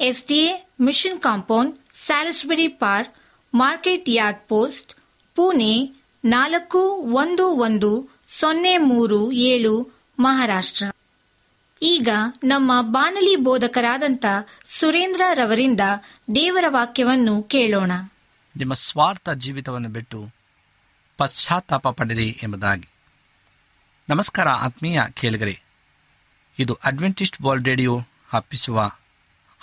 SDA mission compound Salisbury park, market yard post, Pune ನಾಲ್ಕು ಒಂದು ಒಂದು ಸೊನ್ನೆ ಮೂರು ಏಳು ಮಹಾರಾಷ್ಟ್ರ. ಈಗ ನಮ್ಮ ಬಾನಲಿ ಬೋಧಕರಾದಂಥ ಸುರೇಂದ್ರ ರವರಿಂದ ದೇವರ ವಾಕ್ಯವನ್ನು ಕೇಳೋಣ. ನಿಮ್ಮ ಸ್ವಾರ್ಥ ಜೀವಿತವನ್ನು ಬಿಟ್ಟು ಪಶ್ಚಾತ್ತಾಪ ಪಡೆದಿ ಎಂಬುದಾಗಿ. ನಮಸ್ಕಾರ ಆತ್ಮೀಯ ಕೇಳಿಗರೆ, ಇದು ಅಡ್ವೆಂಟಿಸ್ಟ್ ವರ್ಲ್ಡ್ ರೇಡಿಯೋ ಹಬ್ಬಿಸುವ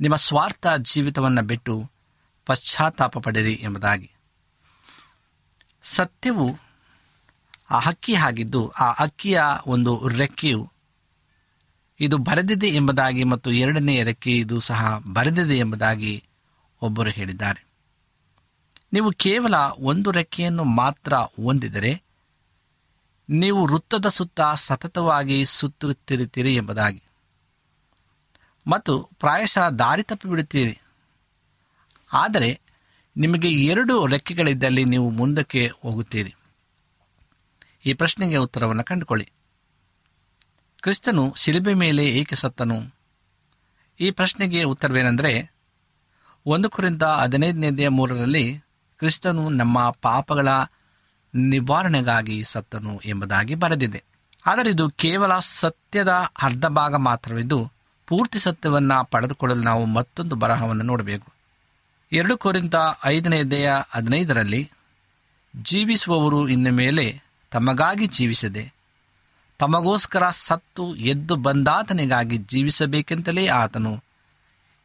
ನಿಮ್ಮ ಸ್ವಾರ್ಥ ಜೀವಿತವನ್ನು ಬಿಟ್ಟು ಪಶ್ಚಾತ್ತಾಪ ಪಡೆಯಿರಿ ಎಂಬುದಾಗಿ. ಸತ್ಯವು ಆ ಹಕ್ಕಿ ಆಗಿದ್ದು ಆ ಅಕ್ಕಿಯ ಒಂದು ರೆಕ್ಕೆಯು ಇದು ಬರೆದಿದೆ ಎಂಬುದಾಗಿ ಮತ್ತು ಎರಡನೆಯ ರೆಕ್ಕೆ ಇದು ಸಹ ಬರೆದಿದೆ ಎಂಬುದಾಗಿ ಒಬ್ಬರು ಹೇಳಿದ್ದಾರೆ. ನೀವು ಕೇವಲ ಒಂದು ರೆಕ್ಕೆಯನ್ನು ಮಾತ್ರ ಹೊಂದಿದರೆ ನೀವು ವೃತ್ತದ ಸುತ್ತ ಸತತವಾಗಿ ಸುತ್ತುತ್ತಿರುತ್ತೀರಿ ಎಂಬುದಾಗಿ. ಮತ್ತು ಪ್ರಾಯಶಃ ದಾರಿ ತಪ್ಪಿಬಿಡುತ್ತೀರಿ ಆದರೆ ನಿಮಗೆ ಎರಡು ರೆಕ್ಕೆಗಳಿದ್ದಲ್ಲಿ ನೀವು ಮುಂದಕ್ಕೆ ಹೋಗುತ್ತೀರಿ. ಈ ಪ್ರಶ್ನೆಗೆ ಉತ್ತರವನ್ನು ಕಂಡುಕೊಳ್ಳಿ. ಕ್ರಿಸ್ತನು ಶಿಲುಬೆ ಮೇಲೆ ಏಕೆ ಸತ್ತನು? ಈ ಪ್ರಶ್ನೆಗೆ ಉತ್ತರವೇನೆಂದರೆ, ಒಂದು ಕುರಿತ ಹದಿನೈದನೇದೆಯ ಮೂರರಲ್ಲಿ ಕ್ರಿಸ್ತನು ನಮ್ಮ ಪಾಪಗಳ ನಿವಾರಣೆಗಾಗಿ ಸತ್ತನು ಎಂಬುದಾಗಿ ಬರೆದಿದೆ. ಆದರೆ ಇದು ಕೇವಲ ಸತ್ಯದ ಅರ್ಧ ಭಾಗ ಮಾತ್ರವಿದ್ದು ಪೂರ್ತಿ ಸತ್ಯವನ್ನು ಪಡೆದುಕೊಳ್ಳಲು ನಾವು ಮತ್ತೊಂದು ಬರಹವನ್ನು ನೋಡಬೇಕು. ಎರಡು ಕೋರಿಂತ ಐದನೆಯದೆಯ ಹದಿನೈದರಲ್ಲಿ, ಜೀವಿಸುವವರು ಇನ್ನು ಮೇಲೆ ತಮಗಾಗಿ ಜೀವಿಸದೆ, ತಮಗೋಸ್ಕರ ಸತ್ತು ಎದ್ದು ಬಂದಾತನಿಗಾಗಿ ಜೀವಿಸಬೇಕೆಂತಲೇ ಆತನು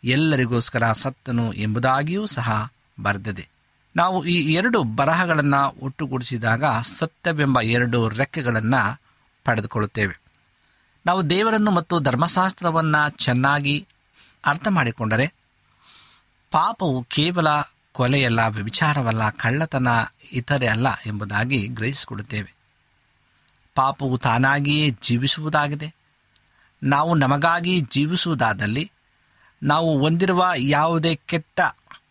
ಎಲ್ಲರಿಗೋಸ್ಕರ ಸತ್ತನು ಎಂಬುದಾಗಿಯೂ ಸಹ ಬರೆದಿದೆ. ನಾವು ಈ ಎರಡು ಬರಹಗಳನ್ನು ಒಟ್ಟುಗೂಡಿಸಿದಾಗ ಸತ್ಯವೆಂಬ ಎರಡು ರೆಕ್ಕೆಗಳನ್ನು ಪಡೆದುಕೊಳ್ಳುತ್ತೇವೆ. ನಾವು ದೇವರನ್ನು ಮತ್ತು ಧರ್ಮಶಾಸ್ತ್ರವನ್ನು ಚೆನ್ನಾಗಿ ಅರ್ಥ ಮಾಡಿಕೊಂಡರೆ ಪಾಪವು ಕೇವಲ ಕೊಲೆಯಲ್ಲ, ವ್ಯಭಿಚಾರವಲ್ಲ, ಕಳ್ಳತನ ಇತರೆ ಅಲ್ಲ ಎಂಬುದಾಗಿ ಗ್ರಹಿಸಿಕೊಡುತ್ತೇವೆ. ಪಾಪವು ತಾನಾಗಿಯೇ ಜೀವಿಸುವುದಾಗಿದೆ. ನಾವು ನಮಗಾಗಿ ಜೀವಿಸುವುದಾದಲ್ಲಿ ನಾವು ಹೊಂದಿರುವ ಯಾವುದೇ ಕೆಟ್ಟ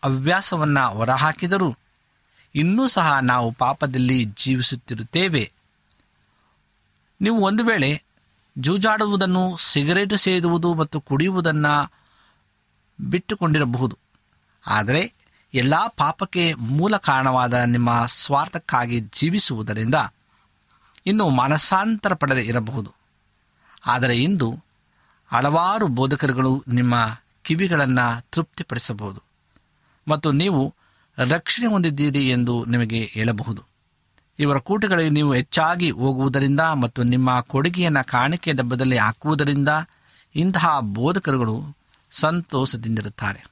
ಹವ್ಯಾಸವನ್ನು ಹೊರಹಾಕಿದರೂ ಇನ್ನೂ ಸಹ ನಾವು ಪಾಪದಲ್ಲಿ ಜೀವಿಸುತ್ತಿರುತ್ತೇವೆ. ನೀವು ಒಂದು ವೇಳೆ ಜೂಜಾಡುವುದನ್ನು, ಸಿಗರೇಟು ಸೇದುವುದು ಮತ್ತು ಕುಡಿಯುವುದನ್ನು ಬಿಟ್ಟುಕೊಂಡಿರಬಹುದು. ಆದರೆ ಎಲ್ಲ ಪಾಪಕ್ಕೆ ಮೂಲ ಕಾರಣವಾದ ನಿಮ್ಮ ಸ್ವಾರ್ಥಕ್ಕಾಗಿ ಜೀವಿಸುವುದರಿಂದ ಇನ್ನು ಮನಸ್ಸಾಂತರ ಪಡೆದೇ ಇರಬಹುದು. ಆದರೆ ಇಂದು ಹಲವಾರು ಬೋಧಕರುಗಳು ನಿಮ್ಮ ಕಿವಿಗಳನ್ನು ತೃಪ್ತಿಪಡಿಸಬಹುದು ಮತ್ತು ನೀವು ರಕ್ಷಣೆ ಹೊಂದಿದ್ದೀರಿ ಎಂದು ನಿಮಗೆ ಹೇಳಬಹುದು. ಇವರ ಕೂಟಗಳಿಗೆ ನೀವು ಹೆಚ್ಚಾಗಿ ಹೋಗುವುದರಿಂದ ಮತ್ತು ನಿಮ್ಮ ಕೊಡುಗೆಯನ್ನು ಕಾಣಿಕೆ ಡಬ್ಬದಲ್ಲಿ ಹಾಕುವುದರಿಂದ ಇಂತಹ ಬೋಧಕರುಗಳು ಸಂತೋಷದಿಂದಿರುತ್ತಾರೆ.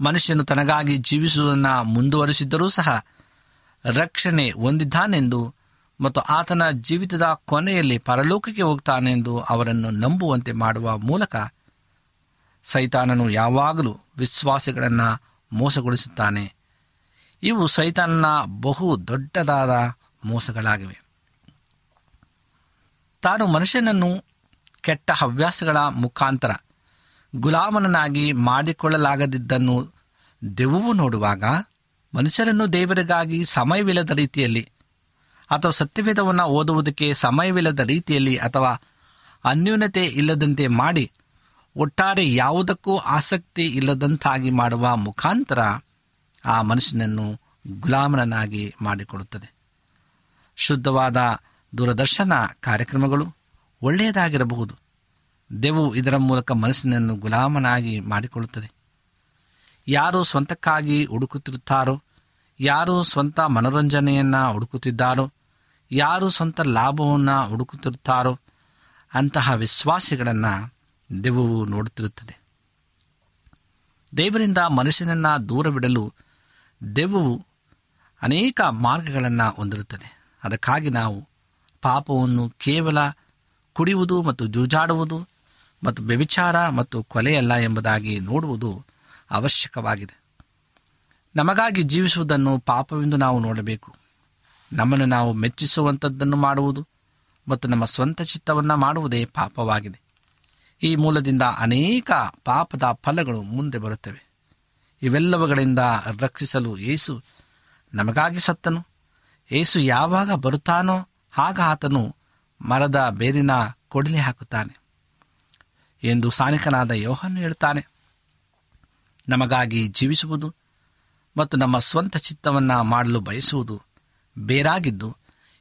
ಮನುಷ್ಯನು ತನಗಾಗಿ ಜೀವಿಸುವುದನ್ನು ಮುಂದುವರಿಸಿದ್ದರೂ ಸಹ ರಕ್ಷಣೆ ಹೊಂದಿದ್ದಾನೆಂದು ಮತ್ತು ಆತನ ಜೀವಿತದ ಕೊನೆಯಲ್ಲಿ ಪರಲೋಕಕ್ಕೆ ಹೋಗ್ತಾನೆಂದು ಅವರನ್ನು ನಂಬುವಂತೆ ಮಾಡುವ ಮೂಲಕ ಸೈತಾನನು ಯಾವಾಗಲೂ ವಿಶ್ವಾಸಿಗಳನ್ನು ಮೋಸಗೊಳಿಸುತ್ತಾನೆ. ಇವು ಸೈತನ್ನ ಬಹು ದೊಡ್ಡದಾದ ಮೋಸಗಳಾಗಿವೆ. ತಾನು ಮನುಷ್ಯನನ್ನು ಕೆಟ್ಟ ಹವ್ಯಾಸಗಳ ಮುಖಾಂತರ ಗುಲಾಮನನ್ನಾಗಿ ಮಾಡಿಕೊಳ್ಳಲಾಗದಿದ್ದನ್ನು ದೆವ್ವವು ನೋಡುವಾಗ ಮನುಷ್ಯರನ್ನು ದೇವರಿಗಾಗಿ ಸಮಯವಿಲ್ಲದ ರೀತಿಯಲ್ಲಿ ಅಥವಾ ಸತ್ಯವೇದವನ್ನು ಓದುವುದಕ್ಕೆ ಸಮಯವಿಲ್ಲದ ರೀತಿಯಲ್ಲಿ ಅಥವಾ ಅನ್ಯೂನತೆ ಇಲ್ಲದಂತೆ ಮಾಡಿ ಒಟ್ಟಾರೆ ಯಾವುದಕ್ಕೂ ಆಸಕ್ತಿ ಇಲ್ಲದಂತಾಗಿ ಮಾಡುವ ಮುಖಾಂತರ ಆ ಮನುಷ್ಯನನ್ನು ಗುಲಾಮನನ್ನಾಗಿ ಮಾಡಿಕೊಡುತ್ತದೆ. ಶುದ್ಧವಾದ ದೂರದರ್ಶನ ಕಾರ್ಯಕ್ರಮಗಳು ಒಳ್ಳೆಯದಾಗಿರಬಹುದು. ದೆವು ಇದರ ಮೂಲಕ ಮನಸ್ಸಿನನ್ನು ಗುಲಾಮನಾಗಿ ಮಾಡಿಕೊಳ್ಳುತ್ತದೆ. ಯಾರು ಸ್ವಂತಕ್ಕಾಗಿ ಹುಡುಕುತ್ತಿರುತ್ತಾರೋ, ಯಾರು ಸ್ವಂತ ಮನೋರಂಜನೆಯನ್ನು ಹುಡುಕುತ್ತಿದ್ದಾರೋ, ಯಾರು ಸ್ವಂತ ಲಾಭವನ್ನು ಹುಡುಕುತ್ತಿರುತ್ತಾರೋ, ಅಂತಹ ವಿಶ್ವಾಸಿಗಳನ್ನು ದೆವು ನೋಡುತ್ತಿರುತ್ತದೆ. ದೇವರಿಂದ ಮನಸ್ಸಿನನ್ನು ದೂರವಿಡಲು ದೆವ್ವವು ಅನೇಕ ಮಾರ್ಗಗಳನ್ನು ಹೊಂದಿರುತ್ತದೆ. ಅದಕ್ಕಾಗಿ ನಾವು ಪಾಪವನ್ನು ಕೇವಲ ಕುಡಿಯುವುದು ಮತ್ತು ಜೂಜಾಡುವುದು ಮತ್ತು ವ್ಯಭಿಚಾರ ಮತ್ತು ಕೊಲೆಯಲ್ಲ ಎಂಬುದಾಗಿ ನೋಡುವುದು ಅವಶ್ಯಕವಾಗಿದೆ. ನಮಗಾಗಿ ಜೀವಿಸುವುದನ್ನು ಪಾಪವೆಂದು ನಾವು ನೋಡಬೇಕು. ನಮ್ಮನ್ನು ನಾವು ಮೆಚ್ಚಿಸುವಂಥದ್ದನ್ನು ಮಾಡುವುದು ಮತ್ತು ನಮ್ಮ ಸ್ವಂತ ಚಿತ್ತವನ್ನು ಮಾಡುವುದೇ ಪಾಪವಾಗಿದೆ. ಈ ಮೂಲದಿಂದ ಅನೇಕ ಪಾಪದ ಫಲಗಳು ಮುಂದೆ ಬರುತ್ತವೆ. ಇವೆಲ್ಲವುಗಳಿಂದ ರಕ್ಷಿಸಲು ಏಸು ನಮಗಾಗಿ ಸತ್ತನು. ಏಸು ಯಾವಾಗ ಬರುತ್ತಾನೋ ಆಗ ಆತನು ಮರದ ಬೇರಿನ ಕೊಡಲಿ ಹಾಕುತ್ತಾನೆ ಎಂದು ಸಾನಿಕನಾದ ಯೋಹನ್ನು ಹೇಳುತ್ತಾನೆ ನಮಗಾಗಿ ಜೀವಿಸುವುದು ಮತ್ತು ನಮ್ಮ ಸ್ವಂತ ಚಿತ್ತವನ್ನು ಮಾಡಲು ಬಯಸುವುದು ಬೇರಾಗಿದ್ದು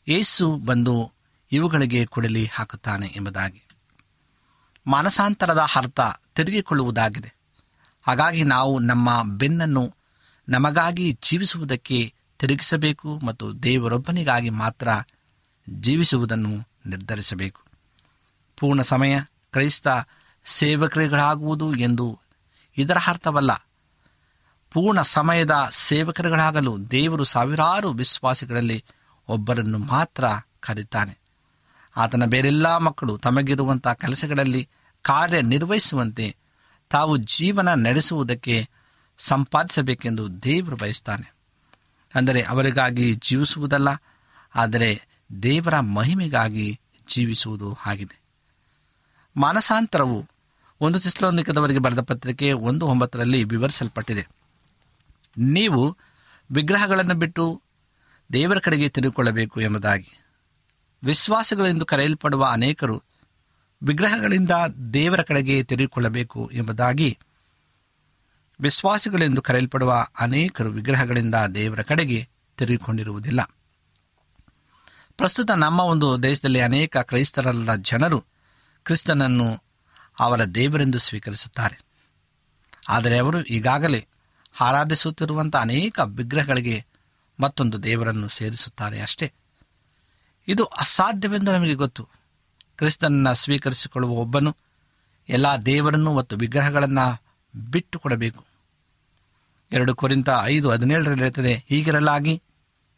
ಏಸು ಬಂದು ಇವುಗಳಿಗೆ ಕೊಡಲಿ ಹಾಕುತ್ತಾನೆ ಎಂಬುದಾಗಿ. ಮಾನಸಾಂತರದ ಅರ್ಥ ತಿರುಗಿಕೊಳ್ಳುವುದಾಗಿದೆ. ಹಾಗಾಗಿ ನಾವು ನಮ್ಮ ಬೆನ್ನನ್ನು ನಮಗಾಗಿ ಜೀವಿಸುವುದಕ್ಕೆ ತಿರುಗಿಸಬೇಕು ಮತ್ತು ದೇವರೊಬ್ಬನಿಗಾಗಿ ಮಾತ್ರ ಜೀವಿಸುವುದನ್ನು ನಿರ್ಧರಿಸಬೇಕು. ಪೂರ್ಣ ಸಮಯ ಕ್ರೈಸ್ತ ಸೇವಕರುಗಳಾಗುವುದು ಎಂದು ಇದರ ಅರ್ಥವಲ್ಲ. ಪೂರ್ಣ ಸಮಯದ ಸೇವಕರುಗಳಾಗಲು ದೇವರು ಸಾವಿರಾರು ವಿಶ್ವಾಸಿಗಳಲ್ಲಿ ಒಬ್ಬರನ್ನು ಮಾತ್ರ ಕರೀತಾನೆ ಆತನ ಬೇರೆಲ್ಲ ಮಕ್ಕಳು ತಮಗಿರುವಂಥ ಕೆಲಸಗಳಲ್ಲಿ ಕಾರ್ಯನಿರ್ವಹಿಸುವಂತೆ ತಾವು ಜೀವನ ನಡೆಸುವುದಕ್ಕೆ ಸಂಪಾದಿಸಬೇಕೆಂದು ದೇವರು ಬಯಸ್ತಾನೆ. ಅಂದರೆ ಅವರಿಗಾಗಿ ಜೀವಿಸುವುದಲ್ಲ, ಆದರೆ ದೇವರ ಮಹಿಮೆಗಾಗಿ ಜೀವಿಸುವುದು ಆಗಿದೆ. ಮಾನಸಾಂತರವು ಒಂದು ತಿಸ್ಲೋನಿಕದವರಿಗೆ ಬರೆದ ಪತ್ರಿಕೆ ಒಂದು ಒಂಬತ್ತರಲ್ಲಿ ವಿವರಿಸಲ್ಪಟ್ಟಿದೆ. ನೀವು ವಿಗ್ರಹಗಳನ್ನು ಬಿಟ್ಟು ದೇವರ ಕಡೆಗೆ ತಿರುಗಿಕೊಳ್ಳಬೇಕು ಎಂಬುದಾಗಿ. ವಿಶ್ವಾಸಗಳೆಂದು ಕರೆಯಲ್ಪಡುವ ಅನೇಕರು ವಿಗ್ರಹಗಳಿಂದ ದೇವರ ಕಡೆಗೆ ತೆರೆದುಕೊಳ್ಳಬೇಕು ಎಂಬುದಾಗಿ ವಿಶ್ವಾಸಿಗಳೆಂದು ಕರೆಯಲ್ಪಡುವ ಅನೇಕರು ವಿಗ್ರಹಗಳಿಂದ ದೇವರ ಕಡೆಗೆ ತಿರುಗಿಕೊಂಡಿರುವುದಿಲ್ಲ ಪ್ರಸ್ತುತ ನಮ್ಮ ಒಂದು ದೇಶದಲ್ಲಿ ಅನೇಕ ಕ್ರೈಸ್ತರಲ್ಲದ ಜನರು ಕ್ರಿಸ್ತನನ್ನು ಅವರ ದೇವರೆಂದು ಸ್ವೀಕರಿಸುತ್ತಾರೆ. ಆದರೆ ಅವರು ಈಗಾಗಲೇ ಆರಾಧಿಸುತ್ತಿರುವಂಥ ಅನೇಕ ವಿಗ್ರಹಗಳಿಗೆ ಮತ್ತೊಂದು ದೇವರನ್ನು ಸೇರಿಸುತ್ತಾರೆ ಅಷ್ಟೇ. ಇದು ಅಸಾಧ್ಯವೆಂದು ನಮಗೆ ಗೊತ್ತು. ಕ್ರಿಸ್ತನನ್ನು ಸ್ವೀಕರಿಸಿಕೊಳ್ಳುವ ಒಬ್ಬನು ಎಲ್ಲ ದೇವರನ್ನು ಮತ್ತು ವಿಗ್ರಹಗಳನ್ನು ಬಿಟ್ಟು ಕೊಡಬೇಕು ಎರಡು ಕುರಿತ ಐದು ಹದಿನೇಳರಲ್ಲಿ ಇರುತ್ತದೆ ಹೀಗಿರಲಾಗಿ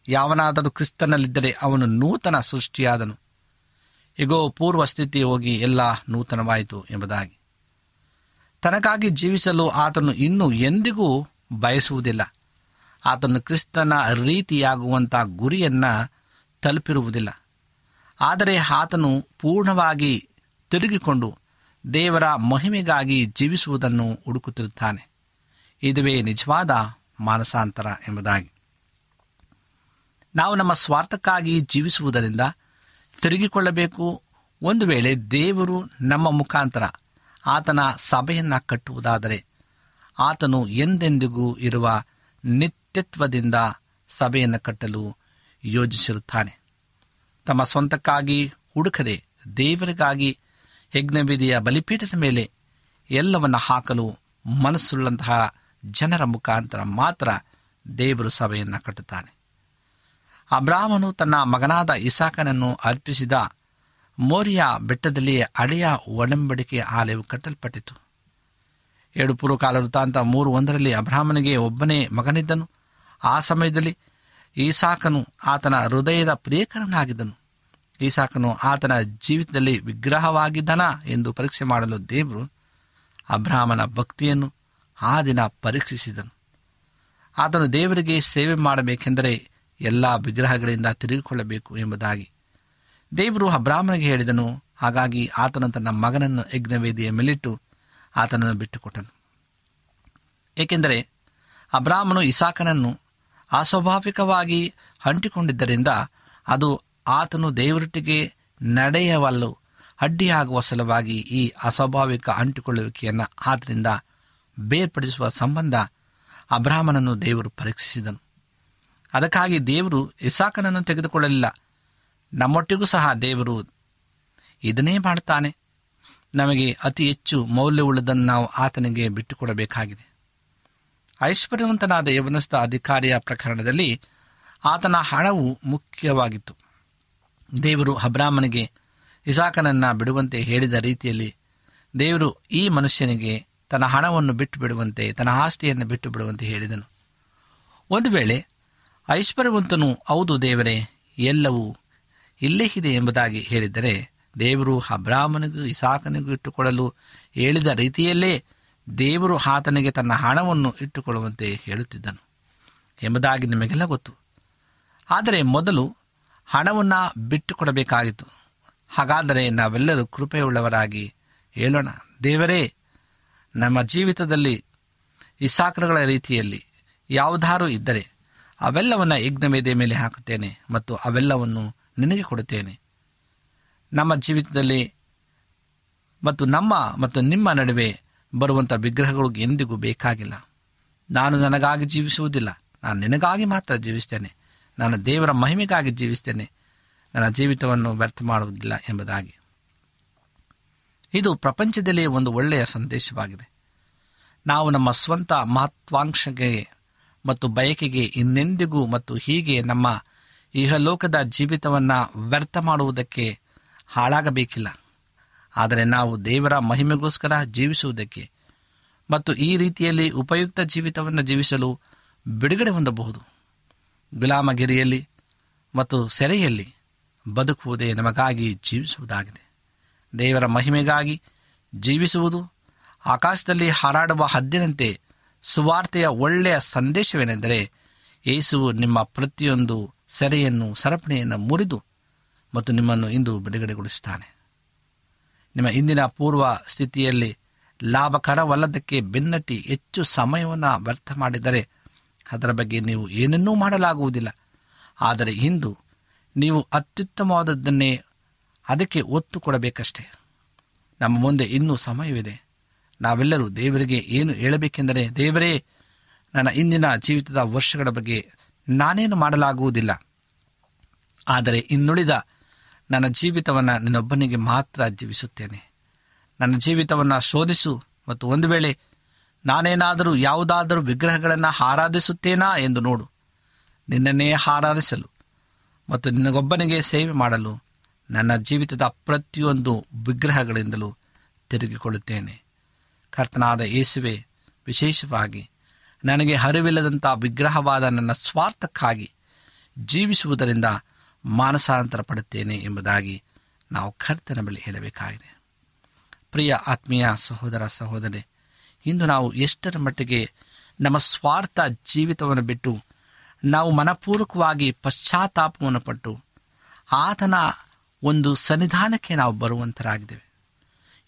ಯಾವನಾದರೂ ಕ್ರಿಸ್ತನಲ್ಲಿದ್ದರೆ ಅವನು ನೂತನ ಸೃಷ್ಟಿಯಾದನು. ಈಗೋ ಪೂರ್ವ ಸ್ಥಿತಿ ಹೋಗಿ ಎಲ್ಲ ನೂತನವಾಯಿತು ಎಂಬುದಾಗಿ. ತನಗಾಗಿ ಜೀವಿಸಲು ಆತನು ಇನ್ನೂ ಎಂದಿಗೂ ಬಯಸುವುದಿಲ್ಲ. ಆತನು ಕ್ರಿಸ್ತನ ರೀತಿಯಾಗುವಂಥ ಗುರಿಯನ್ನು ತಲುಪಿರುವುದಿಲ್ಲ. ಆದರೆ ಆತನು ಪೂರ್ಣವಾಗಿ ತಿರುಗಿಕೊಂಡು ದೇವರ ಮಹಿಮೆಗಾಗಿ ಜೀವಿಸುವುದನ್ನು ಹುಡುಕುತ್ತಿರುತ್ತಾನೆ. ಇದುವೇ ನಿಜವಾದ ಮಾನಸಾಂತರ ಎಂಬುದಾಗಿ. ನಾವು ನಮ್ಮ ಸ್ವಾರ್ಥಕ್ಕಾಗಿ ಜೀವಿಸುವುದರಿಂದ ತಿರುಗಿಕೊಳ್ಳಬೇಕು. ಒಂದು ವೇಳೆ ದೇವರು ನಮ್ಮ ಮುಖಾಂತರ ಆತನ ಸಭೆಯನ್ನು ಕಟ್ಟುವುದಾದರೆ ಆತನು ಎಂದೆಂದಿಗೂ ಇರುವ ನಿತ್ಯತ್ವದಿಂದ ಸಭೆಯನ್ನು ಕಟ್ಟಲು ಯೋಜಿಸಿರುತ್ತಾನೆ. ತಮ್ಮ ಸ್ವಂತಕ್ಕಾಗಿ ಹುಡುಕದೆ ದೇವರಿಗಾಗಿ ಯಜ್ಞವಿಧಿಯ ಬಲಿಪೀಠದ ಮೇಲೆ ಎಲ್ಲವನ್ನು ಹಾಕಲು ಮನಸ್ಸುಳ್ಳಂತಹ ಜನರ ಮುಖಾಂತರ ಮಾತ್ರ ದೇವರು ಸಭೆಯನ್ನು ಕಟ್ಟುತ್ತಾನೆ. ಅಬ್ರಾಹ್ಮನು ತನ್ನ ಮಗನಾದ ಇಸಾಕನನ್ನು ಅರ್ಪಿಸಿದ ಮೋರಿಯ ಬೆಟ್ಟದಲ್ಲಿ ಹಳೆಯ ಒಡಂಬಡಿಕೆ ಆಲಯವು ಕಟ್ಟಲ್ಪಟ್ಟಿತು. ಎರಡು ಪೂರ್ವಕಾಲ ವೃತ್ತಾಂತ ಮೂರು ಒಂದರಲ್ಲಿ ಅಬ್ರಾಹ್ಮನಿಗೆ ಒಬ್ಬನೇ ಮಗನಿದ್ದನು. ಆ ಸಮಯದಲ್ಲಿ ಈಸಾಕನು ಆತನ ಹೃದಯದ ಪ್ರಿಯಕರನಾಗಿದ್ದನು. ಈಸಾಕನು ಆತನ ಜೀವಿತದಲ್ಲಿ ವಿಗ್ರಹವಾಗಿದ್ದನ ಎಂದು ಪರೀಕ್ಷೆ ಮಾಡಲು ದೇವರು ಅಬ್ರಾಹ್ಮನ ಭಕ್ತಿಯನ್ನು ಆ ದಿನ ಪರೀಕ್ಷಿಸಿದನು. ಆತನು ದೇವರಿಗೆ ಸೇವೆ ಮಾಡಬೇಕೆಂದರೆ ಎಲ್ಲ ವಿಗ್ರಹಗಳಿಂದ ತಿರುಗಿಕೊಳ್ಳಬೇಕು ಎಂಬುದಾಗಿ. ದೇವರು ಅಬ್ರಾಹ್ಮನಿಗೆ ಹೇಳಿದನು, ಹಾಗಾಗಿ ಆತನು ತನ್ನ ಮಗನನ್ನು ಯಜ್ಞವೇದಿಯ ಮೇಲಿಟ್ಟು ಆತನನ್ನು ಬಿಟ್ಟುಕೊಟ್ಟನು. ಏಕೆಂದರೆ ಅಬ್ರಾಹ್ಮನು ಇಸಾಕನನ್ನು ಅಸ್ವಾಭಾವಿಕವಾಗಿ ಅಂಟಿಕೊಂಡಿದ್ದರಿಂದ ಅದು ಆತನು ದೇವರೊಟ್ಟಿಗೆ ನಡೆಯವಲ್ಲು ಅಡ್ಡಿಯಾಗುವ ಸಲುವಾಗಿ ಈ ಅಸ್ವಾಭಾವಿಕ ಅಂಟಿಕೊಳ್ಳುವಿಕೆಯನ್ನು ಆತನಿಂದ ಬೇರ್ಪಡಿಸುವ ಸಂಬಂಧ ಅಬ್ರಾಹ್ಮನನ್ನು ದೇವರು ಪರೀಕ್ಷಿಸಿದನು. ಅದಕ್ಕಾಗಿ ದೇವರು ಇಸಾಕನನ್ನು ತೆಗೆದುಕೊಳ್ಳಲಿಲ್ಲ. ನಮ್ಮೊಟ್ಟಿಗೂ ಸಹ ದೇವರು ಇದನ್ನೇ ಮಾಡುತ್ತಾನೆ. ನಮಗೆ ಅತಿ ಹೆಚ್ಚು ಮೌಲ್ಯವುಳ್ಳದನ್ನು ನಾವು ಆತನಿಗೆ ಬಿಟ್ಟುಕೊಡಬೇಕಾಗಿದೆ. ಐಶ್ವರ್ಯವಂತನಾದ ಯವನಸ್ಥ ಅಧಿಕಾರಿಯ ಪ್ರಕರಣದಲ್ಲಿ ಆತನ ಹಣವು ಮುಖ್ಯವಾಗಿತ್ತು. ದೇವರು ಅಬ್ರಾಹ್ಮನಿಗೆ ಇಸಾಕನನ್ನ ಬಿಡುವಂತೆ ಹೇಳಿದ ರೀತಿಯಲ್ಲಿ ದೇವರು ಈ ಮನುಷ್ಯನಿಗೆ ತನ್ನ ಹಣವನ್ನು ಬಿಟ್ಟು ಬಿಡುವಂತೆ, ತನ್ನ ಆಸ್ತಿಯನ್ನು ಬಿಟ್ಟು ಬಿಡುವಂತೆ ಹೇಳಿದನು. ಒಂದು ವೇಳೆ ಐಶ್ವರ್ಯವಂತನು, ಹೌದು ದೇವರೇ, ಎಲ್ಲವೂ ಇಲ್ಲೇ ಇದೆ ಎಂಬುದಾಗಿ ಹೇಳಿದರೆ ದೇವರು ಅಬ್ರಾಹ್ಮನಿಗೂ ಇಸಾಕನಿಗೂ ಇಟ್ಟುಕೊಳ್ಳಲು ಹೇಳಿದ ರೀತಿಯಲ್ಲೇ ದೇವರು ಆತನಿಗೆ ತನ್ನ ಹಣವನ್ನು ಇಟ್ಟುಕೊಳ್ಳುವಂತೆ ಹೇಳುತ್ತಿದ್ದನು ಎಂಬುದಾಗಿ ನಿಮಗೆಲ್ಲ ಗೊತ್ತು. ಆದರೆ ಮೊದಲು ಹಣವನ್ನು ಬಿಟ್ಟುಕೊಡಬೇಕಾಗಿತ್ತು. ಹಾಗಾದರೆ ನಾವೆಲ್ಲರೂ ಕೃಪೆಯುಳ್ಳವರಾಗಿ ಹೇಳೋಣ. ದೇವರೇ, ನಮ್ಮ ಜೀವಿತದಲ್ಲಿ ಇಸಾಕ್ರಗಳ ರೀತಿಯಲ್ಲಿ ಯಾವುದಾರು ಇದ್ದರೆ ಅವೆಲ್ಲವನ್ನು ಯಜ್ಞವೇದೆ ಮೇಲೆ ಹಾಕುತ್ತೇನೆ ಮತ್ತು ಅವೆಲ್ಲವನ್ನು ನಿನಗೆ ಕೊಡುತ್ತೇನೆ. ನಮ್ಮ ಜೀವಿತದಲ್ಲಿ ಮತ್ತು ನಮ್ಮ ಮತ್ತು ನಿಮ್ಮ ನಡುವೆ ಬರುವಂಥ ವಿಗ್ರಹಗಳು ಎಂದಿಗೂ ಬೇಕಾಗಿಲ್ಲ. ನಾನು ನನಗಾಗಿ ಜೀವಿಸುವುದಿಲ್ಲ. ನಾನು ನಿನಗಾಗಿ ಮಾತ್ರ ಜೀವಿಸ್ತೇನೆ. ನಾನು ದೇವರ ಮಹಿಮೆಗಾಗಿ ಜೀವಿಸ್ತೇನೆ. ನನ್ನ ಜೀವಿತವನ್ನು ವ್ಯರ್ಥ ಮಾಡುವುದಿಲ್ಲ ಎಂಬುದಾಗಿ. ಇದು ಪ್ರಪಂಚದಲ್ಲಿ ಒಂದು ಒಳ್ಳೆಯ ಸಂದೇಶವಾಗಿದೆ. ನಾವು ನಮ್ಮ ಸ್ವಂತ ಮಹತ್ವಾಂಕ್ಷೆಗೆ ಮತ್ತು ಬಯಕೆಗೆ ಇನ್ನೆಂದಿಗೂ ಮತ್ತು ಹೀಗೆ ನಮ್ಮ ಇಹಲೋಕದ ಜೀವಿತವನ್ನು ವ್ಯರ್ಥ ಮಾಡುವುದಕ್ಕೆ ಹಾಳಾಗಬೇಕಿಲ್ಲ. ಆದರೆ ನಾವು ದೇವರ ಮಹಿಮೆಗೋಸ್ಕರ ಜೀವಿಸುವುದಕ್ಕೆ ಮತ್ತು ಈ ರೀತಿಯಲ್ಲಿ ಉಪಯುಕ್ತ ಜೀವಿತವನ್ನು ಜೀವಿಸಲು ಬಿಡುಗಡೆ ಹೊಂದಬಹುದು. ಗುಲಾಮಗಿರಿಯಲ್ಲಿ ಮತ್ತು ಸೆರೆಯಲ್ಲಿ ಬದುಕುವುದೇ ನಮಗಾಗಿ ಜೀವಿಸುವುದಾಗಿದೆ. ದೇವರ ಮಹಿಮೆಗಾಗಿ ಜೀವಿಸುವುದು ಆಕಾಶದಲ್ಲಿ ಹಾರಾಡುವ ಹದ್ದಿನಂತೆ ಸುವಾರ್ತೆಯ ಒಳ್ಳೆಯ ಸಂದೇಶವೇನೆಂದರೆ ಯೇಸುವು ನಿಮ್ಮ ಪ್ರತಿಯೊಂದು ಸೆರೆಯನ್ನು ಸರಪಣಿಯನ್ನು ಮುರಿದು ಮತ್ತು ನಿಮ್ಮನ್ನು ಇಂದು ಬಿಡುಗಡೆಗೊಳಿಸುತ್ತಾನೆ. ನಿಮ್ಮ ಇಂದಿನ ಪೂರ್ವ ಸ್ಥಿತಿಯಲ್ಲಿ ಲಾಭಕರವಲ್ಲದಕ್ಕೆ ಬೆನ್ನಟ್ಟಿ ಹೆಚ್ಚು ಸಮಯವನ್ನು ವ್ಯರ್ಥ ಮಾಡಿದರೆ ಅದರ ಬಗ್ಗೆ ನೀವು ಏನನ್ನೂ ಮಾಡಲಾಗುವುದಿಲ್ಲ. ಆದರೆ ಇಂದು ನೀವು ಅತ್ಯುತ್ತಮವಾದದ್ದನ್ನೇ ಅದಕ್ಕೆ ಒತ್ತು ಕೊಡಬೇಕಷ್ಟೆ. ನಮ್ಮ ಮುಂದೆ ಇನ್ನೂ ಸಮಯವಿದೆ. ನಾವೆಲ್ಲರೂ ದೇವರಿಗೆ ಏನು ಹೇಳಬೇಕೆಂದರೆ, ದೇವರೇ, ನನ್ನ ಇಂದಿನ ಜೀವಿತದ ವರ್ಷಗಳ ಬಗ್ಗೆ ನಾನೇನು ಮಾಡಲಾಗುವುದಿಲ್ಲ. ಆದರೆ ಇನ್ನುಳಿದ ನನ್ನ ಜೀವಿತವನ್ನು ನಿನ್ನೊಬ್ಬನಿಗೆ ಮಾತ್ರ ಜೀವಿಸುತ್ತೇನೆ. ನನ್ನ ಜೀವಿತವನ್ನು ಶೋಧಿಸು ಮತ್ತು ಒಂದು ವೇಳೆ ನಾನೇನಾದರೂ ಯಾವುದಾದರೂ ವಿಗ್ರಹಗಳನ್ನು ಆರಾಧಿಸುತ್ತೇನಾ ಎಂದು ನೋಡು. ನಿನ್ನನ್ನೇ ಆರಾಧಿಸಲು ಮತ್ತು ನಿನಗೊಬ್ಬನಿಗೆ ಸೇವೆ ಮಾಡಲು ನನ್ನ ಜೀವಿತದ ಪ್ರತಿಯೊಂದು ವಿಗ್ರಹಗಳಿಂದಲೂ ತಿರುಗಿಕೊಳ್ಳುತ್ತೇನೆ. ಕರ್ತನಾದ ಯೇಸುವೆ, ವಿಶೇಷವಾಗಿ ನನಗೆ ಅರಿವಿಲ್ಲದಂಥ ವಿಗ್ರಹವಾದ ನನ್ನ ಸ್ವಾರ್ಥಕ್ಕಾಗಿ ಜೀವಿಸುವುದರಿಂದ ಮಾನಸಾಂತರ ಪಡುತ್ತೇನೆ ಎಂಬುದಾಗಿ ನಾವು ಕರ್ತನ ಬಳಿ ಹೇಳಬೇಕಾಗಿದೆ. ಪ್ರಿಯ ಆತ್ಮೀಯ ಸಹೋದರ ಸಹೋದರಿ, ಇಂದು ನಾವು ಎಷ್ಟರ ಮಟ್ಟಿಗೆ ನಮ್ಮ ಸ್ವಾರ್ಥ ಜೀವಿತವನ್ನು ಬಿಟ್ಟು ನಾವು ಮನಪೂರ್ವಕವಾಗಿ ಪಶ್ಚಾತ್ತಾಪವನ್ನು ಪಟ್ಟು ಆತನ ಒಂದು ಸನ್ನಿಧಾನಕ್ಕೆ ನಾವು ಬರುವಂತರಾಗಿದ್ದೇವೆ.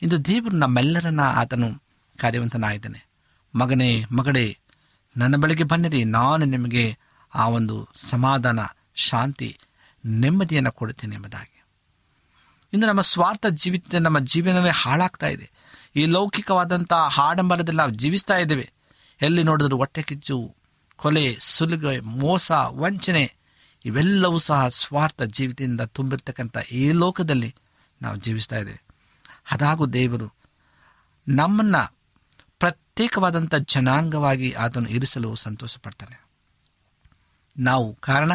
ಇಂದು ದೇವರು ನಮ್ಮೆಲ್ಲರನ್ನ ಆತನು ಕಾರ್ಯವಂತನಾಗಿದ್ದಾನೆ. ಮಗನೇ, ಮಗಳೇ, ನನ್ನ ಬಳಿಗೆ ಬನ್ನಿರಿ. ನಾನು ನಿಮಗೆ ಆ ಒಂದು ಸಮಾಧಾನ, ಶಾಂತಿ ನೆಮ್ಮದಿಯನ್ನು ಕೊಡುತ್ತೇನೆ ಎಂಬುದಾಗಿ. ಇಂದು ನಮ್ಮ ಸ್ವಾರ್ಥ ಜೀವಿತ, ನಮ್ಮ ಜೀವನವೇ ಹಾಳಾಗ್ತಾ ಇದೆ. ಈ ಲೌಕಿಕವಾದಂಥ ಹಾಡಂಬರದಲ್ಲಿ ನಾವು ಜೀವಿಸ್ತಾ ಇದ್ದೇವೆ. ಎಲ್ಲಿ ನೋಡಿದ್ರು ಹೊಟ್ಟೆ ಕಿಚ್ಚು, ಕೊಲೆ, ಸುಲಿಗೆ, ಮೋಸ, ವಂಚನೆ, ಇವೆಲ್ಲವೂ ಸಹ ಸ್ವಾರ್ಥ ಜೀವಿತದಿಂದ ತುಂಬಿರ್ತಕ್ಕಂಥ ಈ ಲೋಕದಲ್ಲಿ ನಾವು ಜೀವಿಸ್ತಾ ಇದ್ದೇವೆ. ಅದಾಗೂ ದೇವರು ನಮ್ಮನ್ನು ಪ್ರತ್ಯೇಕವಾದಂಥ ಜನಾಂಗವಾಗಿ ಆತನು ಇರಿಸಲು ಸಂತೋಷಪಡ್ತಾನೆ. ನಾವು ಕಾರಣ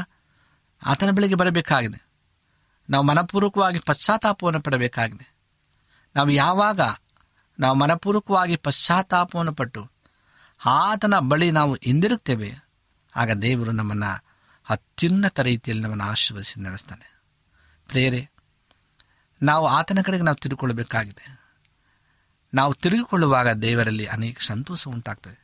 ಆತನ ಬಳಿಗೆ ಬರಬೇಕಾಗಿದೆ. ನಾವು ಮನಪೂರ್ವಕವಾಗಿ ಪಶ್ಚಾತ್ತಾಪವನ್ನು ಪಡಬೇಕಾಗಿದೆ. ನಾವು ಯಾವಾಗ ನಾವು ಮನಪೂರ್ವಕವಾಗಿ ಪಶ್ಚಾತ್ತಾಪವನ್ನು ಪಟ್ಟು ಆತನ ಬಳಿ ನಾವು ಹಿಂದಿರುಗ್ತೇವೆ ಆಗ ದೇವರು ನಮ್ಮನ್ನು ಅತ್ಯುನ್ನತ ರೀತಿಯಲ್ಲಿ ನಮ್ಮನ್ನು ಆಶೀರ್ವದಿಸಿ ನಡೆಸ್ತಾನೆ. ಪ್ರೇರೆ ನಾವು ಆತನ ಕಡೆಗೆ ನಾವು ತಿರುಗಿಕೊಳ್ಳಬೇಕಾಗಿದೆ ನಾವು ತಿರುಗಿಕೊಳ್ಳುವಾಗ ದೇವರಲ್ಲಿ ಅನೇಕ ಸಂತೋಷ ಉಂಟಾಗ್ತದೆ.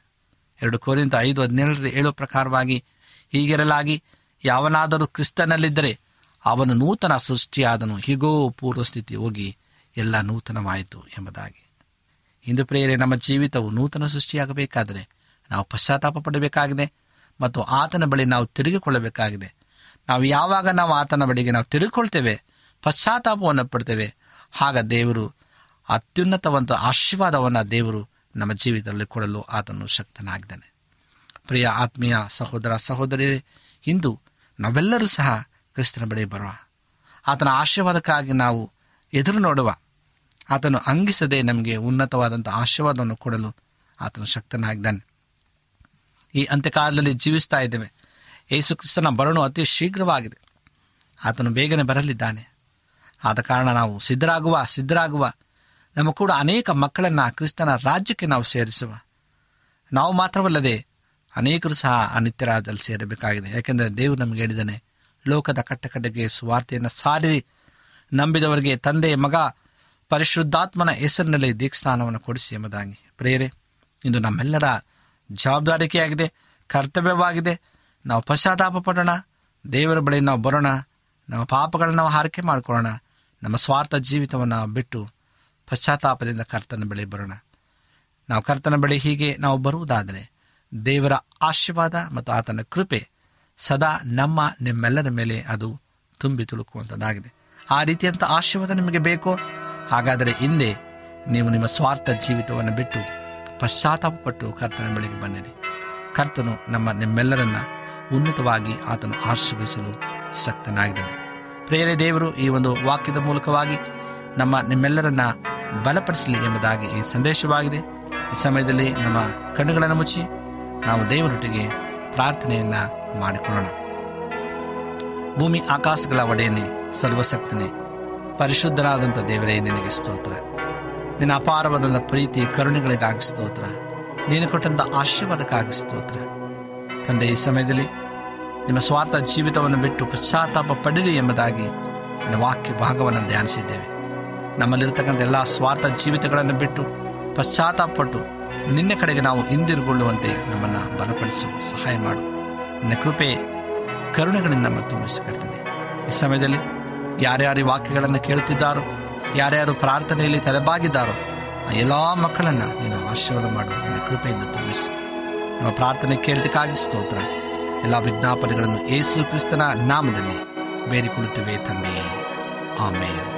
ಎರಡು ಕೋರಿಂದ ಐದು ಹದಿನೇಳರ ಹೇಳೋ ಪ್ರಕಾರವಾಗಿ ಹೀಗಿರಲಾಗಿ ಯಾವನಾದರೂ ಕ್ರಿಸ್ತನಲ್ಲಿದ್ದರೆ ಅವನು ನೂತನ ಸೃಷ್ಟಿಯಾದನು. ಹೀಗೋ, ಪೂರ್ವಸ್ಥಿತಿ ಹೋಗಿ ಎಲ್ಲ ನೂತನವಾಯಿತು ಎಂಬುದಾಗಿ. ಇಂದು ಪ್ರೇರೆ ನಮ್ಮ ಜೀವಿತವು ನೂತನ ಸೃಷ್ಟಿಯಾಗಬೇಕಾದರೆ ನಾವು ಪಶ್ಚಾತ್ತಾಪ ಪಡಬೇಕಾಗಿದೆ ಮತ್ತು ಆತನ ಬಳಿ ನಾವು ತಿರುಗಿಕೊಳ್ಳಬೇಕಾಗಿದೆ. ನಾವು ಯಾವಾಗ ನಾವು ಆತನ ಬಳಿಗೆ ನಾವು ತಿರುಗಿಕೊಳ್ತೇವೆ, ಪಶ್ಚಾತ್ತಾಪವನ್ನು ಪಡ್ತೇವೆ, ಆಗ ದೇವರು ಅತ್ಯುನ್ನತವಂತ ಆಶೀರ್ವಾದವನ್ನು ದೇವರು ನಮ್ಮ ಜೀವಿತದಲ್ಲಿ ಕೊಡಲು ಆತನು ಶಕ್ತನಾಗಿದ್ದಾನೆ. ಪ್ರಿಯ ಆತ್ಮೀಯ ಸಹೋದರ ಸಹೋದರಿ ಇಂದು ನಾವೆಲ್ಲರೂ ಸಹ ಕ್ರಿಸ್ತನ ಬಳಿ ಬರುವ. ಆತನ ಆಶೀರ್ವಾದಕ್ಕಾಗಿ ನಾವು ಎದುರು ನೋಡುವ. ಆತನು ಅಂಗಿಸದೆ ನಮಗೆ ಉನ್ನತವಾದಂಥ ಆಶೀರ್ವಾದವನ್ನು ಕೊಡಲು ಆತನು ಶಕ್ತನಾಗಿದ್ದಾನೆ. ಈ ಅಂತ್ಯಕಾಲದಲ್ಲಿ ಜೀವಿಸ್ತಾ ಇದ್ದೇವೆ. ಯೇಸು ಕ್ರಿಸ್ತನ ಬರಣು ಅತಿ ಶೀಘ್ರವಾಗಿದೆ. ಆತನು ಬೇಗನೆ ಬರಲಿದ್ದಾನೆ. ಆದ ಕಾರಣ ನಾವು ಸಿದ್ಧರಾಗುವ ಸಿದ್ಧರಾಗುವ. ನಮ್ಮ ಕೂಡ ಅನೇಕ ಮಕ್ಕಳನ್ನು ಕ್ರಿಸ್ತನ ರಾಜ್ಯಕ್ಕೆ ನಾವು ಸೇರಿಸುವ. ನಾವು ಮಾತ್ರವಲ್ಲದೆ ಅನೇಕರು ಸಹ ಆ ಸೇರಬೇಕಾಗಿದೆ. ಯಾಕೆಂದರೆ ದೇವರು ನಮಗೆ ಹೇಳಿದ್ದಾನೆ, ಲೋಕದ ಕಟ್ಟಕಡೆಗೆ ಸುವಾರ್ತೆಯನ್ನು ಸಾರಿ ನಂಬಿದವರಿಗೆ ತಂದೆ, ಮಗ, ಪರಿಶುದ್ಧಾತ್ಮನ ಹೆಸರಿನಲ್ಲಿ ದೀಕ್ಷಾನವನ್ನು ಕೊಡಿಸಿ ಎಂಬುದಾಗಿ. ಪ್ರೇರೆ ಇಂದು ನಮ್ಮೆಲ್ಲರ ಜವಾಬ್ದಾರಿಕೆಯಾಗಿದೆ ಕರ್ತವ್ಯವಾಗಿದೆ. ನಾವು ಪಶ್ಚಾತ್ತಾಪ ಪಡೋಣ ದೇವರ ಬಳಿ ನಾವು ಬರೋಣ, ನಮ್ಮ ಪಾಪಗಳನ್ನು ನಾವು ಹಾರಿಕೆ ಮಾಡಿಕೊಳ್ಳೋಣ, ನಮ್ಮ ಸ್ವಾರ್ಥ ಜೀವಿತವನ್ನು ಬಿಟ್ಟು ಪಶ್ಚಾತ್ತಾಪದಿಂದ ಕರ್ತನ ಬಳಿ ಬರೋಣ. ನಾವು ಕರ್ತನ ಬಳಿ ಹೀಗೆ ನಾವು ಬರುವುದಾದರೆ ದೇವರ ಆಶೀರ್ವಾದ ಮತ್ತು ಆತನ ಕೃಪೆ ಸದಾ ನಮ್ಮ ನಿಮ್ಮೆಲ್ಲರ ಮೇಲೆ ಅದು ತುಂಬಿ ತುಳುಕುವಂಥದ್ದಾಗಿದೆ ಆ ರೀತಿಯಂಥ ಆಶೀರ್ವಾದ ನಿಮಗೆ ಬೇಕೋ? ಹಾಗಾದರೆ ಹಿಂದೆ ನೀವು ನಿಮ್ಮ ಸ್ವಾರ್ಥ ಜೀವಿತವನ್ನು ಬಿಟ್ಟು ಪಶ್ಚಾತ್ತಾಪಪಟ್ಟು ಕರ್ತನ ಬಳಿಗೆ ಬನ್ನಿರಿ. ಕರ್ತನು ನಮ್ಮ ನಿಮ್ಮೆಲ್ಲರನ್ನ ಉನ್ನತವಾಗಿ ಆತನು ಆಶೀರ್ವಿಸಲು ಸಕ್ತನಾಗಿದ್ದಾನೆ. ಪ್ರೇರೆ ದೇವರು, ಈ ಒಂದು ವಾಕ್ಯದ ಮೂಲಕವಾಗಿ ನಮ್ಮ ನಿಮ್ಮೆಲ್ಲರನ್ನ ಬಲಪಡಿಸಲಿ ಎಂಬುದಾಗಿ ಈ ಸಂದೇಶವಾಗಿದೆ. ಈ ಸಮಯದಲ್ಲಿ ನಮ್ಮ ಕಣ್ಣುಗಳನ್ನು ಮುಚ್ಚಿ ನಾವು ದೇವರೊಟ್ಟಿಗೆ ಪ್ರಾರ್ಥನೆಯನ್ನ ಮಾಡಿಕೊಳ್ಳೋಣ. ಭೂಮಿ ಆಕಾಶಗಳ ಒಡೆಯನೆ ಸರ್ವಸಕ್ತನೆ ಪರಿಶುದ್ಧರಾದಂಥ ದೇವರೇ, ನಿನಗೆ ಸ್ತೋತ್ರ. ನಿನ್ನ ಅಪಾರವಾದಂಥ ಪ್ರೀತಿ, ಕರುಣೆಗಳಿಗಾಗಿ ಸ್ತೋತ್ರ. ನೀನು ಕೊಟ್ಟಂಥ ಆಶೀರ್ವಾದಕ್ಕಾಗಿ ಸ್ತೋತ್ರ. ತಂದೆ, ಈ ಸಮಯದಲ್ಲಿ ನಿಮ್ಮ ಸ್ವಾರ್ಥ ಜೀವಿತವನ್ನು ಬಿಟ್ಟು ಪಶ್ಚಾತ್ತಾಪ ಪಡೆದಿ ಎಂಬುದಾಗಿ ನನ್ನ ವಾಕ್ಯ ಭಾಗವನ್ನು ಧ್ಯಾನಿಸಿದ್ದೇವೆ. ನಮ್ಮಲ್ಲಿರ್ತಕ್ಕಂಥ ಎಲ್ಲ ಸ್ವಾರ್ಥ ಜೀವಿತಗಳನ್ನು ಬಿಟ್ಟು ಪಶ್ಚಾತ್ತಾಪಪಟ್ಟು ನಿನ್ನ ಕಡೆಗೆ ನಾವು ಹಿಂದಿರುಗೊಳ್ಳುವಂತೆ ನಮ್ಮನ್ನು ಬಲಪಡಿಸು, ಸಹಾಯ ಮಾಡು. ನಿನ್ನ ಕೃಪೆ ಕರುಣೆಗಳಿಂದ ನಮ್ಮ ತುಂಬಿಸಿಕೊಳ್ತೇನೆ ಈ ಸಮಯದಲ್ಲಿ ಯಾರ್ಯಾರು ವಾಕ್ಯಗಳನ್ನು ಕೇಳುತ್ತಿದ್ದಾರೋ, ಯಾರ್ಯಾರು ಪ್ರಾರ್ಥನೆಯಲ್ಲಿ ತಲೆಬಾಗಿದ್ದಾರೋ, ಆ ಎಲ್ಲ ಮಕ್ಕಳನ್ನು ನೀನು ಆಶೀರ್ವಾದ ಮಾಡು, ನಿನ್ನ ಕೃಪೆಯಿಂದ ತುಂಬಿಸು. ನಮ್ಮ ಪ್ರಾರ್ಥನೆ ಕೇಳಿದಕ್ಕಾಗಿ ಸ್ತೋತ್ರ. ಎಲ್ಲ ವಿಜ್ಞಾಪನೆಗಳನ್ನು ಯೇಸು ಕ್ರಿಸ್ತನ ನಾಮದಲ್ಲಿ ಬೇಡಿಕೊಳ್ಳುತ್ತೇವೆ ತಂದೆಯೇ ಆಮೇಲೆ